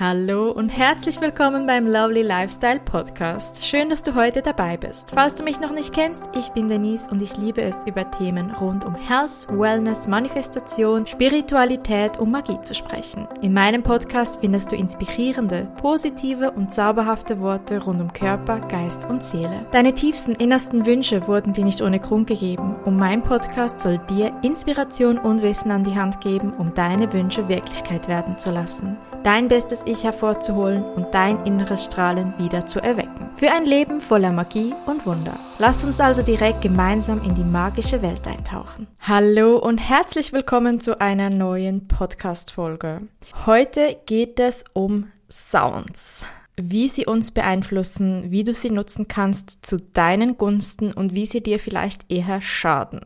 Hallo und herzlich willkommen beim Lovely Lifestyle Podcast. Schön, dass du heute dabei bist. Falls du mich noch nicht kennst, ich bin Denise und ich liebe es, über Themen rund um Health, Wellness, Manifestation, Spiritualität und Magie zu sprechen. In meinem Podcast findest du inspirierende, positive und zauberhafte Worte rund um Körper, Geist und Seele. Deine tiefsten, innersten Wünsche wurden dir nicht ohne Grund gegeben und mein Podcast soll dir Inspiration und Wissen an die Hand geben, um deine Wünsche Wirklichkeit werden zu lassen. Dein bestes Ich hervorzuholen und dein inneres Strahlen wieder zu erwecken. Für ein Leben voller Magie und Wunder. Lass uns also direkt gemeinsam in die magische Welt eintauchen. Hallo und herzlich willkommen zu einer neuen Podcast-Folge. Heute geht es um Sounds wie sie uns beeinflussen, wie du sie nutzen kannst zu deinen Gunsten und wie sie dir vielleicht eher schaden.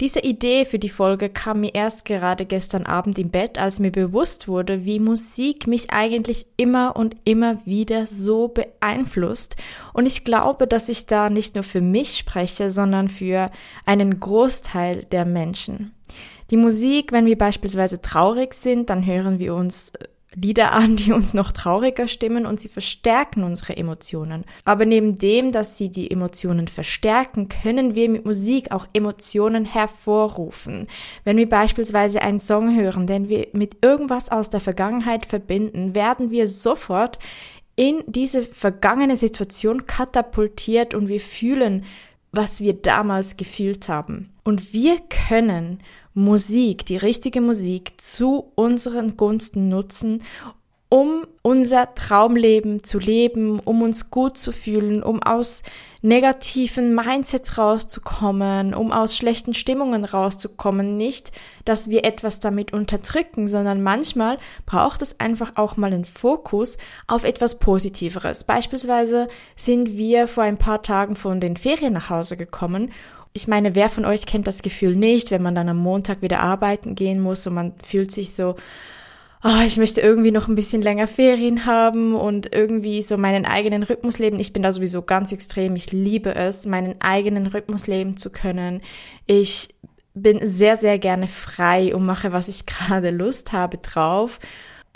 Diese Idee für die Folge kam mir erst gerade gestern Abend im Bett, als mir bewusst wurde, wie Musik mich eigentlich immer und immer wieder so beeinflusst. Und ich glaube, dass ich da nicht nur für mich spreche, sondern für einen Großteil der Menschen. Die Musik, wenn wir beispielsweise traurig sind, dann hören wir uns Lieder an, die uns noch trauriger stimmen und sie verstärken unsere Emotionen. Aber neben dem, dass sie die Emotionen verstärken, können wir mit Musik auch Emotionen hervorrufen. Wenn wir beispielsweise einen Song hören, den wir mit irgendwas aus der Vergangenheit verbinden, werden wir sofort in diese vergangene Situation katapultiert und wir fühlen, was wir damals gefühlt haben. Und wir können Musik, die richtige Musik zu unseren Gunsten nutzen, um unser Traumleben zu leben, um uns gut zu fühlen, um aus negativen Mindsets rauszukommen, um aus schlechten Stimmungen rauszukommen. Nicht, dass wir etwas damit unterdrücken, sondern manchmal braucht es einfach auch mal einen Fokus auf etwas Positiveres. Beispielsweise sind wir vor ein paar Tagen von den Ferien nach Hause gekommen ich meine, wer von euch kennt das Gefühl nicht, wenn man dann am Montag wieder arbeiten gehen muss und man fühlt sich so, oh, ich möchte irgendwie noch ein bisschen länger Ferien haben und irgendwie so meinen eigenen Rhythmus leben. Ich bin da sowieso ganz extrem. Ich liebe es, meinen eigenen Rhythmus leben zu können. Ich bin sehr, sehr gerne frei und mache, was ich gerade Lust habe drauf.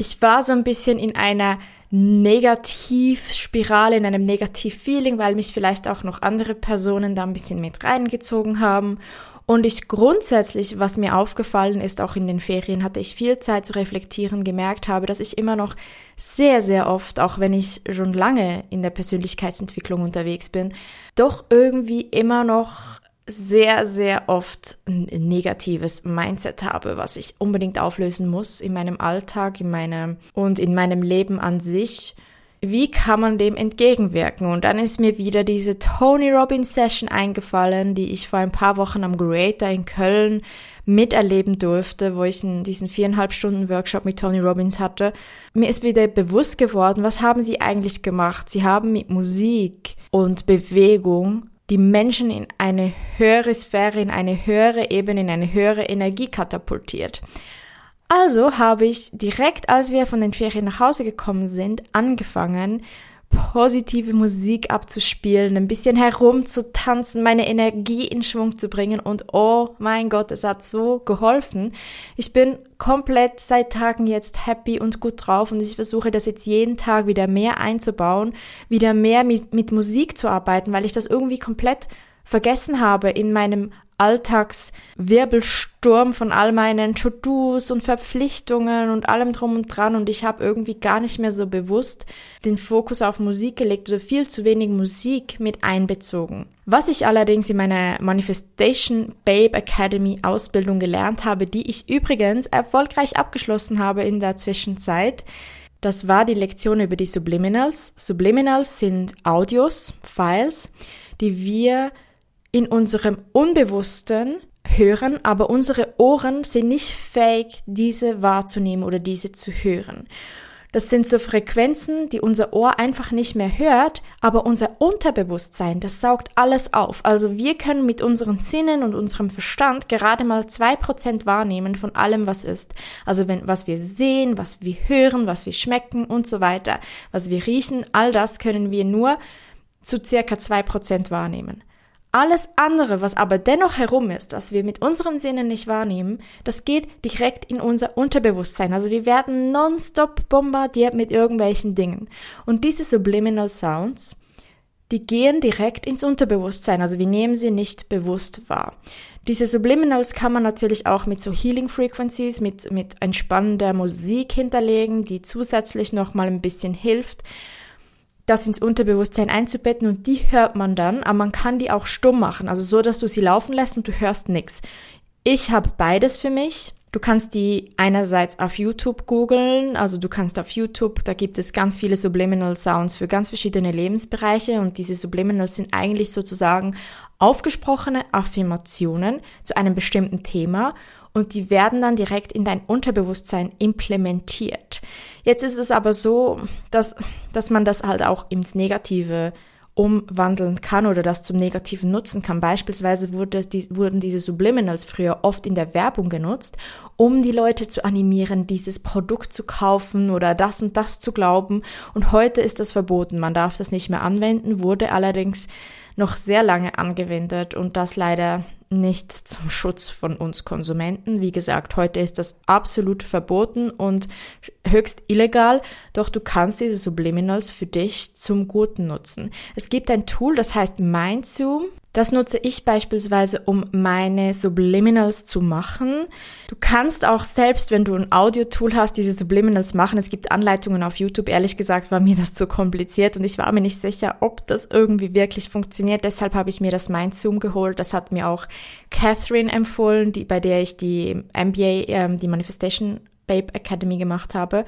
Ich war so ein bisschen in einer Negativspirale, in einem Negativ-Feeling, weil mich vielleicht auch noch andere Personen da ein bisschen mit reingezogen haben. Und ich grundsätzlich, was mir aufgefallen ist, auch in den Ferien hatte ich viel Zeit zu reflektieren, gemerkt habe, dass ich immer noch sehr, sehr oft, auch wenn ich schon lange in der Persönlichkeitsentwicklung unterwegs bin, doch irgendwie immer noch sehr, sehr oft ein negatives Mindset habe, was ich unbedingt auflösen muss in meinem Alltag, in meinem und in meinem Leben an sich. Wie kann man dem entgegenwirken? Und dann ist mir wieder diese Tony Robbins Session eingefallen, die ich vor ein paar Wochen am Creator in Köln miterleben durfte, wo ich diesen viereinhalb Stunden Workshop mit Tony Robbins hatte. Mir ist wieder bewusst geworden, was haben sie eigentlich gemacht? Sie haben mit Musik und Bewegung die Menschen in eine höhere Sphäre, in eine höhere Ebene, in eine höhere Energie katapultiert. Also habe ich direkt, als wir von den Ferien nach Hause gekommen sind, angefangen, positive Musik abzuspielen, ein bisschen herumzutanzen, meine Energie in Schwung zu bringen und oh mein Gott, es hat so geholfen. Ich bin komplett seit Tagen jetzt happy und gut drauf und ich versuche das jetzt jeden Tag wieder mehr einzubauen, wieder mehr mit, mit Musik zu arbeiten, weil ich das irgendwie komplett vergessen habe in meinem Alltagswirbelsturm von all meinen To-Dos und Verpflichtungen und allem drum und dran und ich habe irgendwie gar nicht mehr so bewusst den Fokus auf Musik gelegt oder viel zu wenig Musik mit einbezogen. Was ich allerdings in meiner Manifestation Babe Academy Ausbildung gelernt habe, die ich übrigens erfolgreich abgeschlossen habe in der Zwischenzeit, das war die Lektion über die Subliminals. Subliminals sind Audios, Files, die wir in unserem Unbewussten hören, aber unsere Ohren sind nicht fähig, diese wahrzunehmen oder diese zu hören. Das sind so Frequenzen, die unser Ohr einfach nicht mehr hört, aber unser Unterbewusstsein, das saugt alles auf. Also wir können mit unseren Sinnen und unserem Verstand gerade mal zwei Prozent wahrnehmen von allem, was ist. Also wenn, was wir sehen, was wir hören, was wir schmecken und so weiter, was wir riechen, all das können wir nur zu circa zwei Prozent wahrnehmen. Alles andere, was aber dennoch herum ist, was wir mit unseren Sinnen nicht wahrnehmen, das geht direkt in unser Unterbewusstsein. Also wir werden nonstop bombardiert mit irgendwelchen Dingen. Und diese Subliminal Sounds, die gehen direkt ins Unterbewusstsein. Also wir nehmen sie nicht bewusst wahr. Diese Subliminals kann man natürlich auch mit so Healing Frequencies, mit, mit entspannender Musik hinterlegen, die zusätzlich nochmal ein bisschen hilft das ins Unterbewusstsein einzubetten und die hört man dann, aber man kann die auch stumm machen, also so, dass du sie laufen lässt und du hörst nichts. Ich habe beides für mich. Du kannst die einerseits auf YouTube googeln, also du kannst auf YouTube, da gibt es ganz viele Subliminal Sounds für ganz verschiedene Lebensbereiche und diese Subliminals sind eigentlich sozusagen aufgesprochene Affirmationen zu einem bestimmten Thema und die werden dann direkt in dein Unterbewusstsein implementiert. Jetzt ist es aber so, dass, dass man das halt auch ins Negative umwandeln kann oder das zum Negativen nutzen kann. Beispielsweise wurde die, wurden diese Subliminals früher oft in der Werbung genutzt, um die Leute zu animieren, dieses Produkt zu kaufen oder das und das zu glauben. Und heute ist das verboten. Man darf das nicht mehr anwenden, wurde allerdings noch sehr lange angewendet und das leider nicht zum Schutz von uns Konsumenten. Wie gesagt, heute ist das absolut verboten und höchst illegal, doch du kannst diese Subliminals für dich zum Guten nutzen. Es gibt ein Tool, das heißt MindZoom. Das nutze ich beispielsweise, um meine Subliminals zu machen. Du kannst auch selbst, wenn du ein Audio-Tool hast, diese Subliminals machen. Es gibt Anleitungen auf YouTube. Ehrlich gesagt war mir das zu kompliziert und ich war mir nicht sicher, ob das irgendwie wirklich funktioniert. Deshalb habe ich mir das MindZoom geholt. Das hat mir auch Catherine empfohlen, die, bei der ich die MBA, ähm, die Manifestation Babe Academy gemacht habe.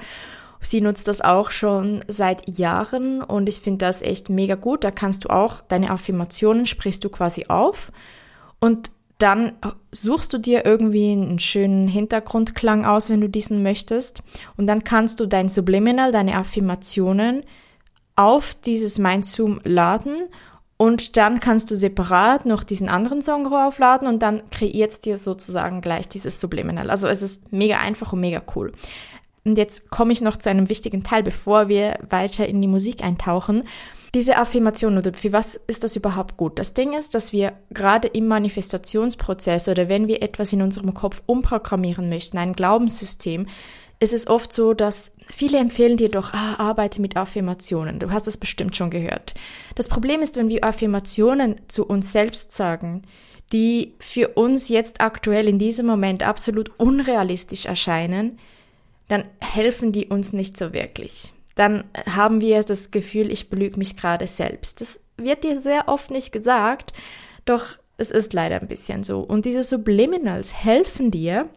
Sie nutzt das auch schon seit Jahren und ich finde das echt mega gut. Da kannst du auch deine Affirmationen sprichst du quasi auf und dann suchst du dir irgendwie einen schönen Hintergrundklang aus, wenn du diesen möchtest. Und dann kannst du dein Subliminal, deine Affirmationen auf dieses Mindzoom laden und dann kannst du separat noch diesen anderen Song aufladen und dann kreiert dir sozusagen gleich dieses Subliminal. Also es ist mega einfach und mega cool. Und jetzt komme ich noch zu einem wichtigen Teil, bevor wir weiter in die Musik eintauchen. Diese Affirmation oder für was ist das überhaupt gut? Das Ding ist, dass wir gerade im Manifestationsprozess oder wenn wir etwas in unserem Kopf umprogrammieren möchten, ein Glaubenssystem, ist es oft so, dass viele empfehlen dir doch, ah, arbeite mit Affirmationen. Du hast das bestimmt schon gehört. Das Problem ist, wenn wir Affirmationen zu uns selbst sagen, die für uns jetzt aktuell in diesem Moment absolut unrealistisch erscheinen, dann helfen die uns nicht so wirklich. Dann haben wir das Gefühl, ich belüge mich gerade selbst. Das wird dir sehr oft nicht gesagt, doch es ist leider ein bisschen so. Und diese Subliminals helfen dir,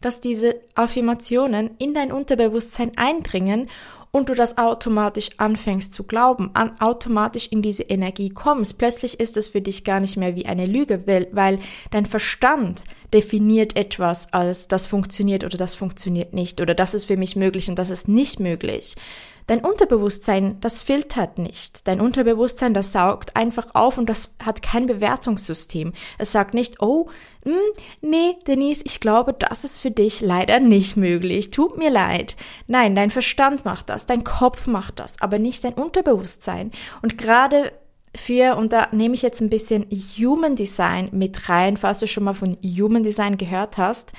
dass diese Affirmationen in dein Unterbewusstsein eindringen und du das automatisch anfängst zu glauben, an, automatisch in diese Energie kommst. Plötzlich ist es für dich gar nicht mehr wie eine Lüge, weil, weil dein Verstand definiert etwas als das funktioniert oder das funktioniert nicht oder das ist für mich möglich und das ist nicht möglich. Dein Unterbewusstsein, das filtert nicht. Dein Unterbewusstsein, das saugt einfach auf und das hat kein Bewertungssystem. Es sagt nicht, oh, mh, hm, nee, Denise, ich glaube, das ist für dich leider nicht möglich. Tut mir leid. Nein, dein Verstand macht das, dein Kopf macht das, aber nicht dein Unterbewusstsein. Und gerade für, und da nehme ich jetzt ein bisschen Human Design mit rein, falls du schon mal von Human Design gehört hast,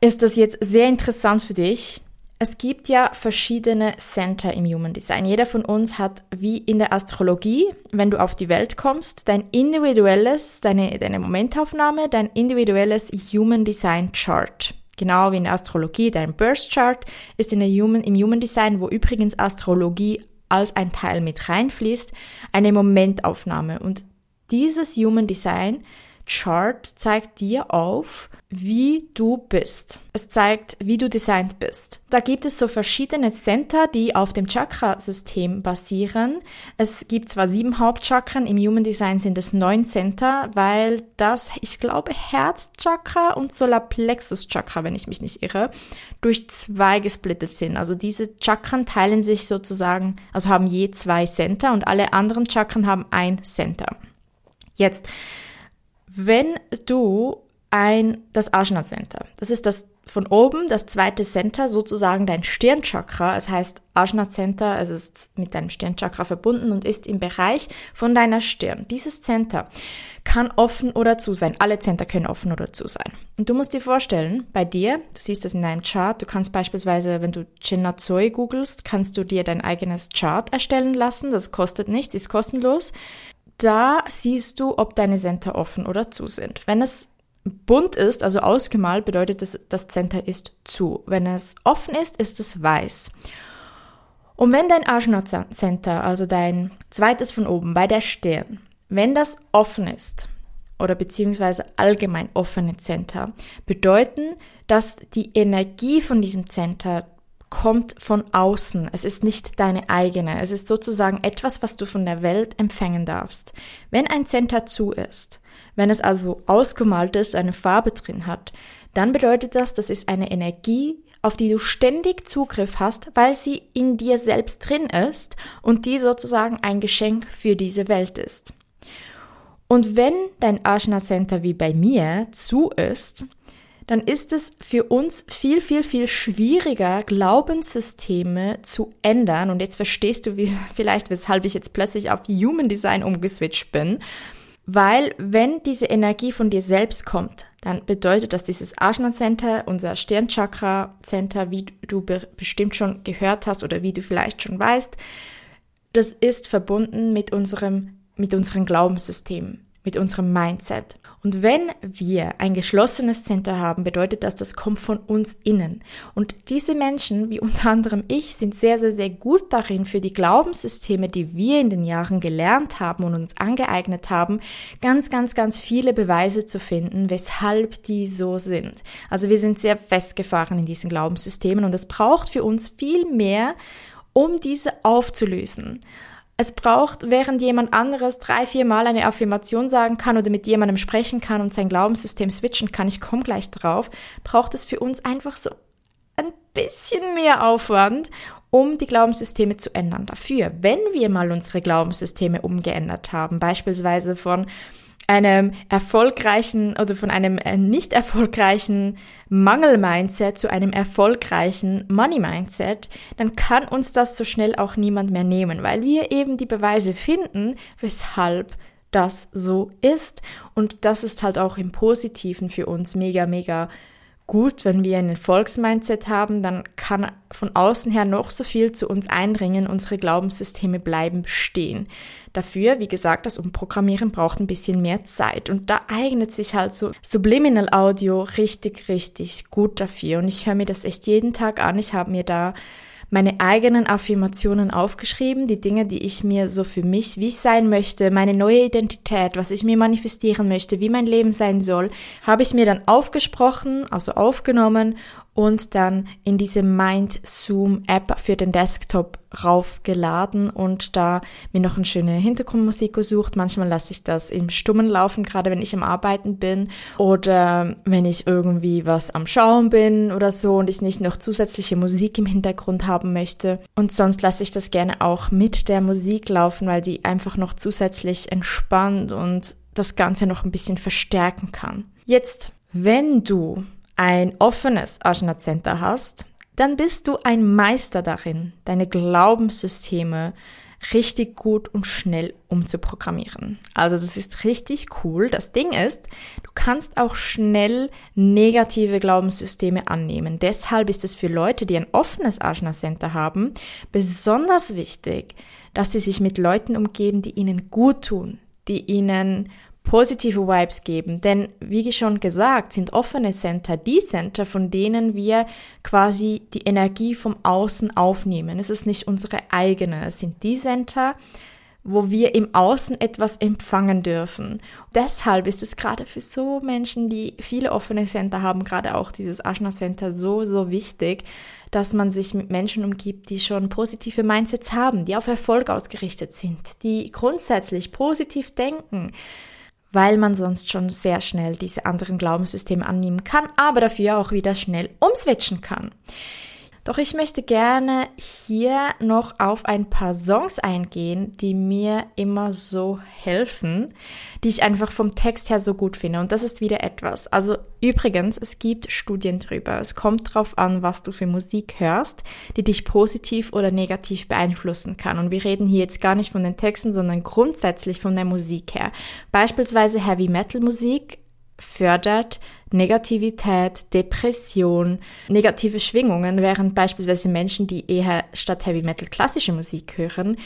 ist das jetzt sehr interessant für dich. Es gibt ja verschiedene Center im Human Design. Jeder von uns hat, wie in der Astrologie, wenn du auf die Welt kommst, dein individuelles, deine, deine Momentaufnahme, dein individuelles Human Design Chart. Genau wie in der Astrologie, dein Birth Chart ist in der Human, im Human Design, wo übrigens Astrologie als ein Teil mit reinfließt, eine Momentaufnahme. Und dieses Human Design Chart zeigt dir auf, wie du bist. Es zeigt, wie du designt bist. Da gibt es so verschiedene Center, die auf dem Chakra-System basieren. Es gibt zwar sieben Hauptchakren, im Human Design sind es neun Center, weil das, ich glaube, Herzchakra und Solarplexus-Chakra, wenn ich mich nicht irre, durch zwei gesplittet sind. Also diese Chakren teilen sich sozusagen, also haben je zwei Center und alle anderen Chakren haben ein Center. Jetzt, wenn du ein, das Ajna Center. Das ist das von oben das zweite Center, sozusagen dein Stirnchakra. Es heißt Ajna Center, es ist mit deinem Stirnchakra verbunden und ist im Bereich von deiner Stirn. Dieses Center kann offen oder zu sein. Alle Center können offen oder zu sein. Und du musst dir vorstellen, bei dir, du siehst das in deinem Chart, du kannst beispielsweise, wenn du Chinazoi googelst, kannst du dir dein eigenes Chart erstellen lassen. Das kostet nichts, ist kostenlos. Da siehst du, ob deine Center offen oder zu sind. Wenn es bunt ist, also ausgemalt, bedeutet es, das Center ist zu. Wenn es offen ist, ist es weiß. Und wenn dein Ajna Center, also dein zweites von oben bei der Stirn, wenn das offen ist, oder beziehungsweise allgemein offene Center, bedeuten, dass die Energie von diesem Center kommt von außen. Es ist nicht deine eigene. Es ist sozusagen etwas, was du von der Welt empfangen darfst. Wenn ein Center zu ist, wenn es also ausgemalt ist, eine Farbe drin hat, dann bedeutet das, das ist eine Energie, auf die du ständig Zugriff hast, weil sie in dir selbst drin ist und die sozusagen ein Geschenk für diese Welt ist. Und wenn dein Ashna Center wie bei mir zu ist, dann ist es für uns viel, viel, viel schwieriger, Glaubenssysteme zu ändern. Und jetzt verstehst du wie, vielleicht, weshalb ich jetzt plötzlich auf Human Design umgeswitcht bin. Weil wenn diese Energie von dir selbst kommt, dann bedeutet das dieses Ajna Center, unser Sternchakra Center, wie du be bestimmt schon gehört hast oder wie du vielleicht schon weißt, das ist verbunden mit unserem, mit unserem Glaubenssystem, mit unserem Mindset. Und wenn wir ein geschlossenes Center haben, bedeutet das, das kommt von uns innen. Und diese Menschen, wie unter anderem ich, sind sehr, sehr, sehr gut darin, für die Glaubenssysteme, die wir in den Jahren gelernt haben und uns angeeignet haben, ganz, ganz, ganz viele Beweise zu finden, weshalb die so sind. Also wir sind sehr festgefahren in diesen Glaubenssystemen und es braucht für uns viel mehr, um diese aufzulösen. Es braucht, während jemand anderes drei, vier Mal eine Affirmation sagen kann oder mit jemandem sprechen kann und sein Glaubenssystem switchen kann, ich komme gleich drauf, braucht es für uns einfach so ein bisschen mehr Aufwand, um die Glaubenssysteme zu ändern. Dafür, wenn wir mal unsere Glaubenssysteme umgeändert haben, beispielsweise von einem erfolgreichen oder von einem äh, nicht erfolgreichen Mangel-Mindset zu einem erfolgreichen Money-Mindset, dann kann uns das so schnell auch niemand mehr nehmen, weil wir eben die Beweise finden, weshalb das so ist. Und das ist halt auch im Positiven für uns mega, mega gut, wenn wir ein Erfolgsmindset haben, dann kann von außen her noch so viel zu uns eindringen, unsere Glaubenssysteme bleiben bestehen. Dafür, wie gesagt, das Umprogrammieren braucht ein bisschen mehr Zeit und da eignet sich halt so Subliminal Audio richtig, richtig gut dafür und ich höre mir das echt jeden Tag an. Ich habe mir da meine eigenen Affirmationen aufgeschrieben, die Dinge, die ich mir so für mich, wie ich sein möchte, meine neue Identität, was ich mir manifestieren möchte, wie mein Leben sein soll, habe ich mir dann aufgesprochen, also aufgenommen und dann in diese Mind Zoom App für den Desktop raufgeladen und da mir noch eine schöne Hintergrundmusik gesucht. Manchmal lasse ich das im Stummen laufen, gerade wenn ich am Arbeiten bin oder wenn ich irgendwie was am Schauen bin oder so und ich nicht noch zusätzliche Musik im Hintergrund haben möchte. Und sonst lasse ich das gerne auch mit der Musik laufen, weil die einfach noch zusätzlich entspannt und das Ganze noch ein bisschen verstärken kann. Jetzt, wenn du ein offenes Ajna Center hast, dann bist du ein Meister darin, deine Glaubenssysteme richtig gut und schnell umzuprogrammieren. Also das ist richtig cool. Das Ding ist, du kannst auch schnell negative Glaubenssysteme annehmen. Deshalb ist es für Leute, die ein offenes Ajna Center haben, besonders wichtig, dass sie sich mit Leuten umgeben, die ihnen gut tun, die ihnen positive Vibes geben. Denn wie schon gesagt, sind offene Center die Center, von denen wir quasi die Energie vom Außen aufnehmen. Es ist nicht unsere eigene. Es sind die Center, wo wir im Außen etwas empfangen dürfen. Deshalb ist es gerade für so Menschen, die viele offene Center haben, gerade auch dieses Ashna Center so, so wichtig, dass man sich mit Menschen umgibt, die schon positive Mindsets haben, die auf Erfolg ausgerichtet sind, die grundsätzlich positiv denken, weil man sonst schon sehr schnell diese anderen Glaubenssysteme annehmen kann, aber dafür auch wieder schnell umswitchen kann. Doch ich möchte gerne hier noch auf ein paar Songs eingehen, die mir immer so helfen, die ich einfach vom Text her so gut finde. Und das ist wieder etwas. Also übrigens, es gibt Studien drüber. Es kommt drauf an, was du für Musik hörst, die dich positiv oder negativ beeinflussen kann. Und wir reden hier jetzt gar nicht von den Texten, sondern grundsätzlich von der Musik her. Beispielsweise Heavy Metal Musik fördert Negativität, Depression, negative Schwingungen, während beispielsweise Menschen, die eher statt Heavy Metal klassische Musik hören,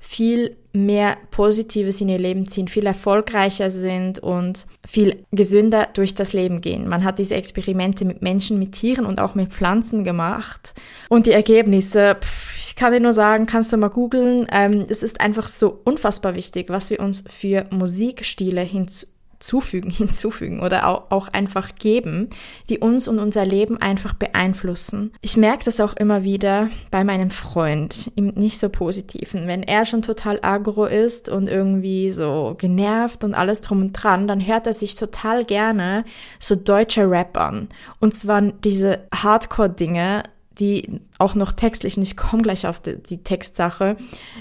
viel mehr Positives in ihr Leben ziehen, viel erfolgreicher sind und viel gesünder durch das Leben gehen. Man hat diese Experimente mit Menschen, mit Tieren und auch mit Pflanzen gemacht. Und die Ergebnisse, pff, ich kann dir nur sagen, kannst du mal googeln. Ähm, es ist einfach so unfassbar wichtig, was wir uns für Musikstile hinzu zufügen, hinzufügen oder auch einfach geben, die uns und unser Leben einfach beeinflussen. Ich merke das auch immer wieder bei meinem Freund, im nicht so positiven. Wenn er schon total agro ist und irgendwie so genervt und alles drum und dran, dann hört er sich total gerne so deutsche Rap an. Und zwar diese Hardcore-Dinge, die auch noch textlich, und ich komme gleich auf die, die, Textsache,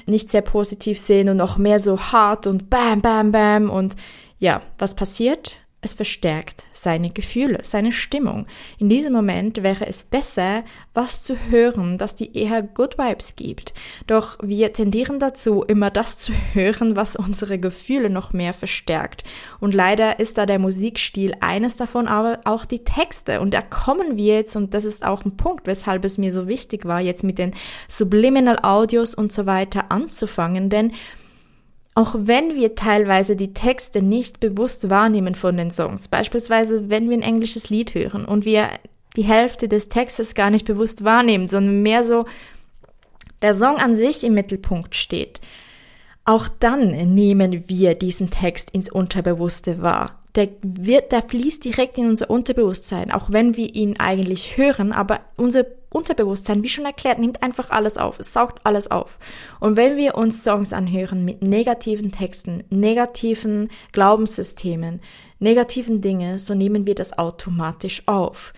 nicht sehr positiv sehen und noch mehr so hart und bam, bam, bam und ja, was passiert? Es verstärkt seine Gefühle, seine Stimmung. In diesem Moment wäre es besser, was zu hören, das die eher Good Vibes gibt. Doch wir tendieren dazu, immer das zu hören, was unsere Gefühle noch mehr verstärkt. Und leider ist da der Musikstil eines davon, aber auch die Texte. Und da kommen wir jetzt, und das ist auch ein Punkt, weshalb es mir so wichtig war, jetzt mit den Subliminal Audios und so weiter anzufangen, denn auch wenn wir teilweise die Texte nicht bewusst wahrnehmen von den Songs, beispielsweise wenn wir ein englisches Lied hören und wir die Hälfte des Textes gar nicht bewusst wahrnehmen, sondern mehr so der Song an sich im Mittelpunkt steht, auch dann nehmen wir diesen Text ins Unterbewusste wahr. Der wird, der fließt direkt in unser Unterbewusstsein, auch wenn wir ihn eigentlich hören, aber unser Unterbewusstsein, wie schon erklärt, nimmt einfach alles auf, es saugt alles auf. Und wenn wir uns Songs anhören mit negativen Texten, negativen Glaubenssystemen, negativen Dinge, so nehmen wir das automatisch auf.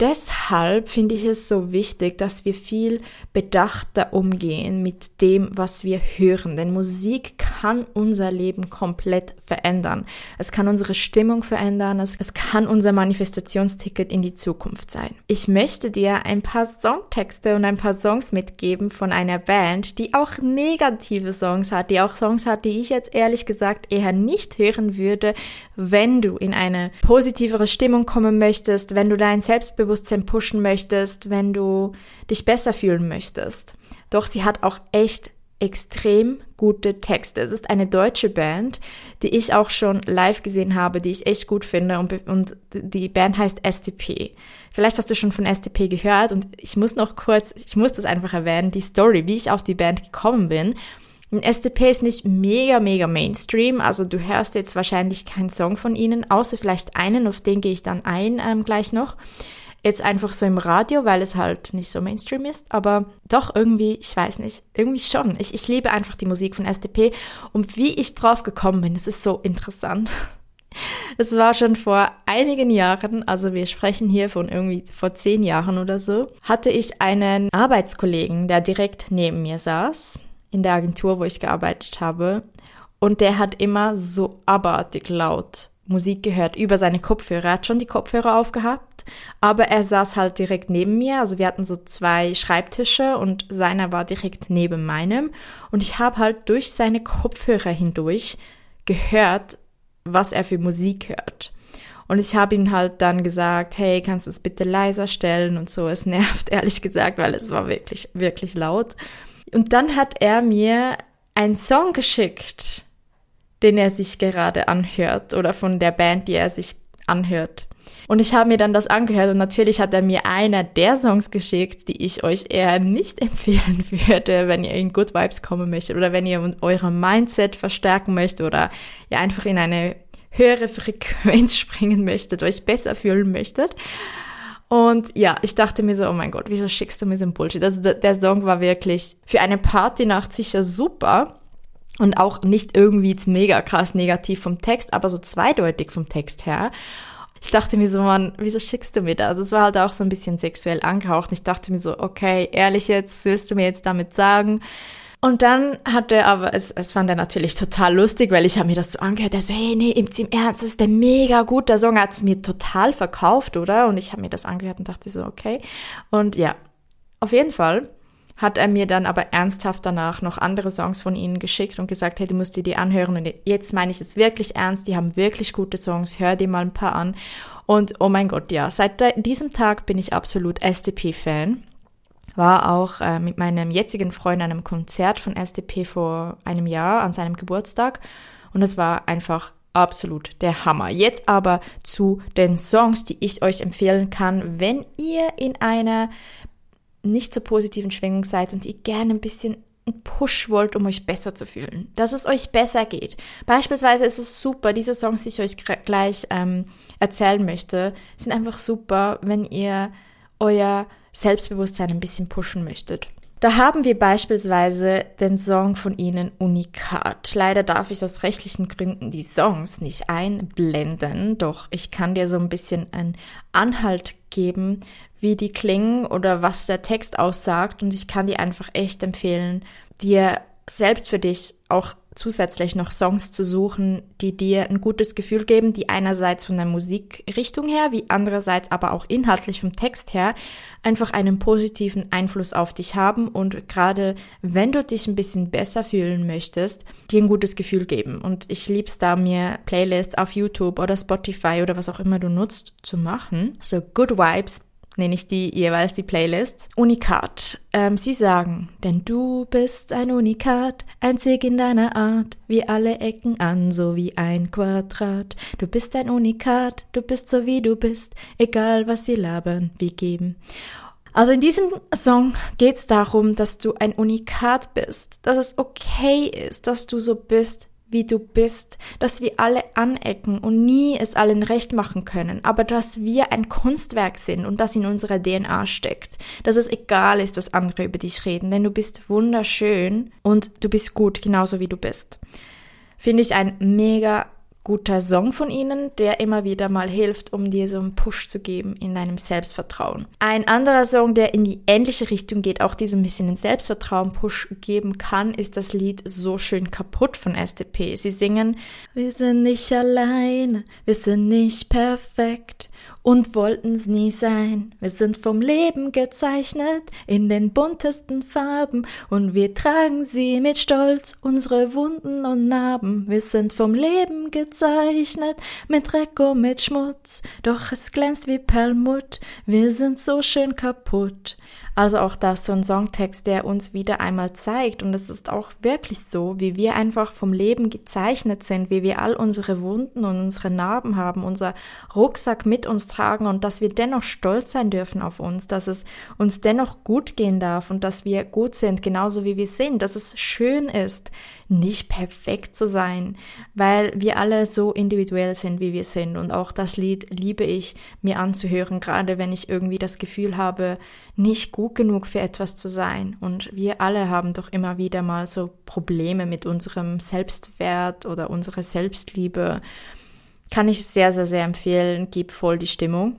Deshalb finde ich es so wichtig, dass wir viel bedachter umgehen mit dem, was wir hören. Denn Musik kann unser Leben komplett verändern. Es kann unsere Stimmung verändern. Es, es kann unser Manifestationsticket in die Zukunft sein. Ich möchte dir ein paar Songtexte und ein paar Songs mitgeben von einer Band, die auch negative Songs hat, die auch Songs hat, die ich jetzt ehrlich gesagt eher nicht hören würde, wenn du in eine positivere Stimmung kommen möchtest, wenn du dein Selbstbewusstsein pushen möchtest, wenn du dich besser fühlen möchtest. Doch sie hat auch echt extrem gute Texte. Es ist eine deutsche Band, die ich auch schon live gesehen habe, die ich echt gut finde und, und die Band heißt STP. Vielleicht hast du schon von STP gehört und ich muss noch kurz, ich muss das einfach erwähnen, die Story, wie ich auf die Band gekommen bin. Und STP ist nicht mega, mega Mainstream, also du hörst jetzt wahrscheinlich keinen Song von ihnen, außer vielleicht einen, auf den gehe ich dann ein ähm, gleich noch jetzt einfach so im Radio, weil es halt nicht so Mainstream ist, aber doch irgendwie, ich weiß nicht, irgendwie schon. Ich, ich liebe einfach die Musik von SDP und wie ich drauf gekommen bin, es ist so interessant. Es war schon vor einigen Jahren, also wir sprechen hier von irgendwie vor zehn Jahren oder so, hatte ich einen Arbeitskollegen, der direkt neben mir saß, in der Agentur, wo ich gearbeitet habe, und der hat immer so abartig laut Musik gehört über seine Kopfhörer. Er hat schon die Kopfhörer aufgehabt, aber er saß halt direkt neben mir. Also wir hatten so zwei Schreibtische und seiner war direkt neben meinem. Und ich habe halt durch seine Kopfhörer hindurch gehört, was er für Musik hört. Und ich habe ihm halt dann gesagt, hey, kannst du es bitte leiser stellen und so. Es nervt ehrlich gesagt, weil es war wirklich, wirklich laut. Und dann hat er mir einen Song geschickt den er sich gerade anhört oder von der Band, die er sich anhört. Und ich habe mir dann das angehört und natürlich hat er mir einer der Songs geschickt, die ich euch eher nicht empfehlen würde, wenn ihr in Good Vibes kommen möchtet oder wenn ihr eure Mindset verstärken möchtet oder ihr einfach in eine höhere Frequenz springen möchtet, euch besser fühlen möchtet. Und ja, ich dachte mir so, oh mein Gott, wieso schickst du mir so ein Bullshit? Also der Song war wirklich für eine Partynacht sicher super und auch nicht irgendwie mega krass negativ vom Text, aber so zweideutig vom Text her. Ich dachte mir so, Mann, wieso schickst du mir das? Also es war halt auch so ein bisschen sexuell angehaucht. Ich dachte mir so, okay, ehrlich jetzt, willst du mir jetzt damit sagen? Und dann hat er aber, es, es fand er natürlich total lustig, weil ich habe mir das so angehört. Er so, hey, nee, im, im Ernst, ist der mega gut. Der Song hat es mir total verkauft, oder? Und ich habe mir das angehört und dachte so, okay. Und ja, auf jeden Fall hat er mir dann aber ernsthaft danach noch andere Songs von ihnen geschickt und gesagt, hey, du musst dir die anhören. Und jetzt meine ich es wirklich ernst, die haben wirklich gute Songs, hör dir mal ein paar an. Und oh mein Gott, ja, seit diesem Tag bin ich absolut SDP-Fan war auch äh, mit meinem jetzigen Freund an einem Konzert von SDP vor einem Jahr an seinem Geburtstag und es war einfach absolut der Hammer. Jetzt aber zu den Songs, die ich euch empfehlen kann, wenn ihr in einer nicht so positiven Schwingung seid und ihr gerne ein bisschen einen Push wollt, um euch besser zu fühlen, dass es euch besser geht. Beispielsweise ist es super, diese Songs, die ich euch gleich ähm, erzählen möchte, sind einfach super, wenn ihr euer Selbstbewusstsein ein bisschen pushen möchtet. Da haben wir beispielsweise den Song von ihnen Unikat. Leider darf ich aus rechtlichen Gründen die Songs nicht einblenden, doch ich kann dir so ein bisschen einen Anhalt geben, wie die klingen oder was der Text aussagt und ich kann dir einfach echt empfehlen, dir selbst für dich auch zusätzlich noch Songs zu suchen, die dir ein gutes Gefühl geben, die einerseits von der Musikrichtung her, wie andererseits aber auch inhaltlich vom Text her einfach einen positiven Einfluss auf dich haben und gerade wenn du dich ein bisschen besser fühlen möchtest, dir ein gutes Gefühl geben. Und ich lieb's da, mir Playlists auf YouTube oder Spotify oder was auch immer du nutzt zu machen. So Good Vibes nenne ich die jeweils die Playlists. Unikat. Ähm, sie sagen, denn du bist ein Unikat, einzig in deiner Art, wie alle Ecken an, so wie ein Quadrat. Du bist ein Unikat, du bist so wie du bist, egal was sie labern, wir geben. Also in diesem Song geht es darum, dass du ein Unikat bist, dass es okay ist, dass du so bist, wie du bist, dass wir alle anecken und nie es allen recht machen können, aber dass wir ein Kunstwerk sind und das in unserer DNA steckt, dass es egal ist, was andere über dich reden, denn du bist wunderschön und du bist gut, genauso wie du bist. Finde ich ein mega guter Song von ihnen, der immer wieder mal hilft, um dir so einen Push zu geben in deinem Selbstvertrauen. Ein anderer Song, der in die ähnliche Richtung geht, auch diesem bisschen einen Selbstvertrauen-Push geben kann, ist das Lied So schön kaputt von SDP. Sie singen, wir sind nicht alleine, wir sind nicht perfekt und wollten's nie sein. Wir sind vom Leben gezeichnet in den buntesten Farben und wir tragen sie mit Stolz, unsere Wunden und Narben. Wir sind vom Leben gezeichnet mit Dreck und mit Schmutz, doch es glänzt wie Perlmutt. Wir sind so schön kaputt. Also auch das so ein Songtext, der uns wieder einmal zeigt und es ist auch wirklich so, wie wir einfach vom Leben gezeichnet sind, wie wir all unsere Wunden und unsere Narben haben, unser Rucksack mit uns tragen und dass wir dennoch stolz sein dürfen auf uns, dass es uns dennoch gut gehen darf und dass wir gut sind, genauso wie wir sind, dass es schön ist, nicht perfekt zu sein, weil wir alle so individuell sind, wie wir sind. Und auch das Lied liebe ich mir anzuhören, gerade wenn ich irgendwie das Gefühl habe, nicht gut genug für etwas zu sein. Und wir alle haben doch immer wieder mal so Probleme mit unserem Selbstwert oder unserer Selbstliebe. Kann ich sehr, sehr, sehr empfehlen, gibt voll die Stimmung.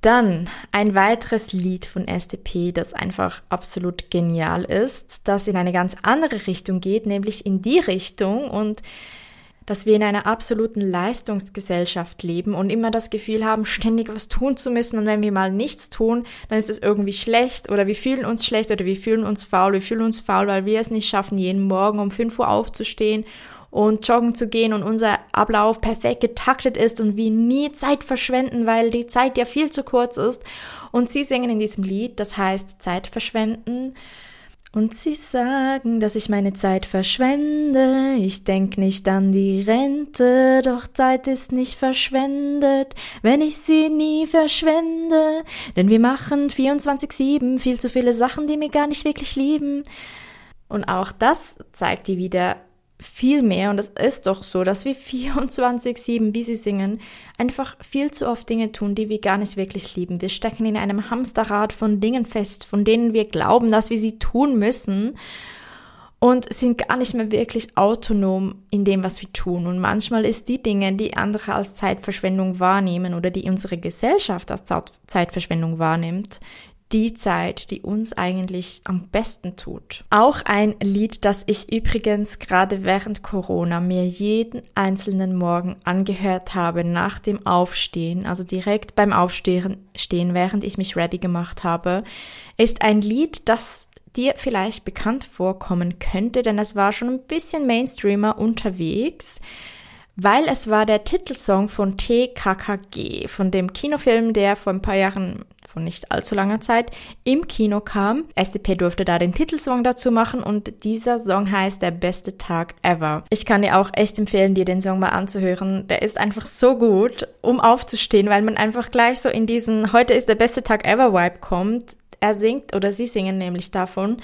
Dann ein weiteres Lied von SDP, das einfach absolut genial ist, das in eine ganz andere Richtung geht, nämlich in die Richtung und dass wir in einer absoluten Leistungsgesellschaft leben und immer das Gefühl haben, ständig was tun zu müssen. Und wenn wir mal nichts tun, dann ist es irgendwie schlecht oder wir fühlen uns schlecht oder wir fühlen uns faul. Wir fühlen uns faul, weil wir es nicht schaffen, jeden Morgen um 5 Uhr aufzustehen und joggen zu gehen und unser Ablauf perfekt getaktet ist und wir nie Zeit verschwenden, weil die Zeit ja viel zu kurz ist. Und sie singen in diesem Lied, das heißt Zeit verschwenden und sie sagen, dass ich meine Zeit verschwende. Ich denk nicht an die Rente, doch Zeit ist nicht verschwendet, wenn ich sie nie verschwende. Denn wir machen 24-7 viel zu viele Sachen, die mir gar nicht wirklich lieben. Und auch das zeigt die wieder, viel mehr, und es ist doch so, dass wir 24-7, wie sie singen, einfach viel zu oft Dinge tun, die wir gar nicht wirklich lieben. Wir stecken in einem Hamsterrad von Dingen fest, von denen wir glauben, dass wir sie tun müssen. und sind gar nicht mehr wirklich autonom in dem, was wir tun. Und manchmal ist die Dinge, die andere als Zeitverschwendung wahrnehmen oder die unsere Gesellschaft als Zeitverschwendung wahrnimmt, die Zeit, die uns eigentlich am besten tut. Auch ein Lied, das ich übrigens gerade während Corona mir jeden einzelnen Morgen angehört habe nach dem Aufstehen, also direkt beim Aufstehen, stehen, während ich mich ready gemacht habe, ist ein Lied, das dir vielleicht bekannt vorkommen könnte, denn es war schon ein bisschen Mainstreamer unterwegs weil es war der Titelsong von TKKG, von dem Kinofilm, der vor ein paar Jahren, von nicht allzu langer Zeit, im Kino kam. SDP durfte da den Titelsong dazu machen und dieser Song heißt Der beste Tag ever. Ich kann dir auch echt empfehlen, dir den Song mal anzuhören. Der ist einfach so gut, um aufzustehen, weil man einfach gleich so in diesen Heute ist der beste Tag ever Vibe kommt. Er singt oder sie singen nämlich davon.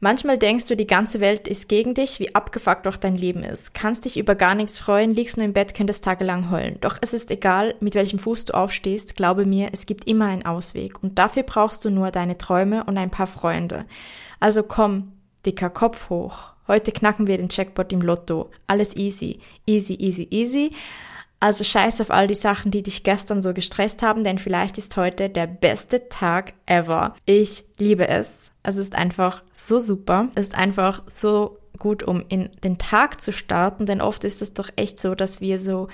Manchmal denkst du, die ganze Welt ist gegen dich, wie abgefuckt doch dein Leben ist. Kannst dich über gar nichts freuen, liegst nur im Bett, könntest tagelang heulen. Doch es ist egal, mit welchem Fuß du aufstehst, glaube mir, es gibt immer einen Ausweg. Und dafür brauchst du nur deine Träume und ein paar Freunde. Also komm, dicker Kopf hoch. Heute knacken wir den Checkpot im Lotto. Alles easy. Easy, easy, easy. Also scheiß auf all die Sachen, die dich gestern so gestresst haben, denn vielleicht ist heute der beste Tag ever. Ich liebe es. Es ist einfach so super. Es ist einfach so gut, um in den Tag zu starten, denn oft ist es doch echt so, dass wir so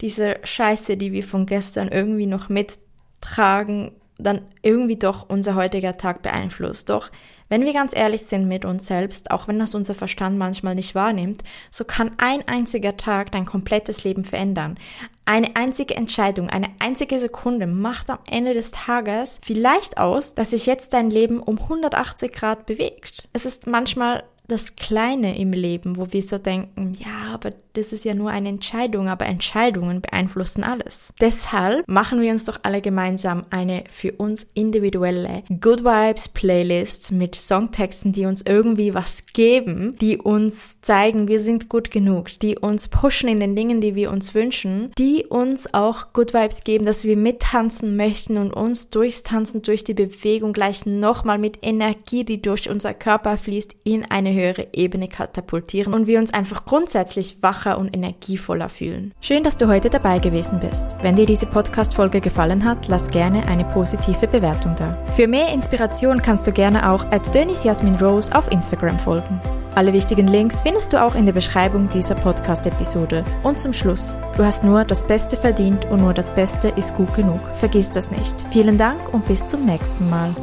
diese Scheiße, die wir von gestern irgendwie noch mittragen, dann irgendwie doch unser heutiger Tag beeinflusst. Doch wenn wir ganz ehrlich sind mit uns selbst, auch wenn das unser Verstand manchmal nicht wahrnimmt, so kann ein einziger Tag dein komplettes Leben verändern. Eine einzige Entscheidung, eine einzige Sekunde macht am Ende des Tages vielleicht aus, dass sich jetzt dein Leben um 180 Grad bewegt. Es ist manchmal das Kleine im Leben, wo wir so denken, ja, aber das ist ja nur eine Entscheidung, aber Entscheidungen beeinflussen alles. Deshalb machen wir uns doch alle gemeinsam eine für uns individuelle Good Vibes Playlist mit Songtexten, die uns irgendwie was geben, die uns zeigen, wir sind gut genug, die uns pushen in den Dingen, die wir uns wünschen, die uns auch Good Vibes geben, dass wir mittanzen möchten und uns durchs Tanzen, durch die Bewegung gleich nochmal mit Energie, die durch unser Körper fließt, in eine höhere Ebene katapultieren und wir uns einfach grundsätzlich wach wacher und energievoller fühlen. Schön, dass du heute dabei gewesen bist. Wenn dir diese Podcast-Folge gefallen hat, lass gerne eine positive Bewertung da. Für mehr Inspiration kannst du gerne auch at Jasmin Rose auf Instagram folgen. Alle wichtigen Links findest du auch in der Beschreibung dieser Podcast-Episode. Und zum Schluss, du hast nur das Beste verdient und nur das Beste ist gut genug. Vergiss das nicht. Vielen Dank und bis zum nächsten Mal.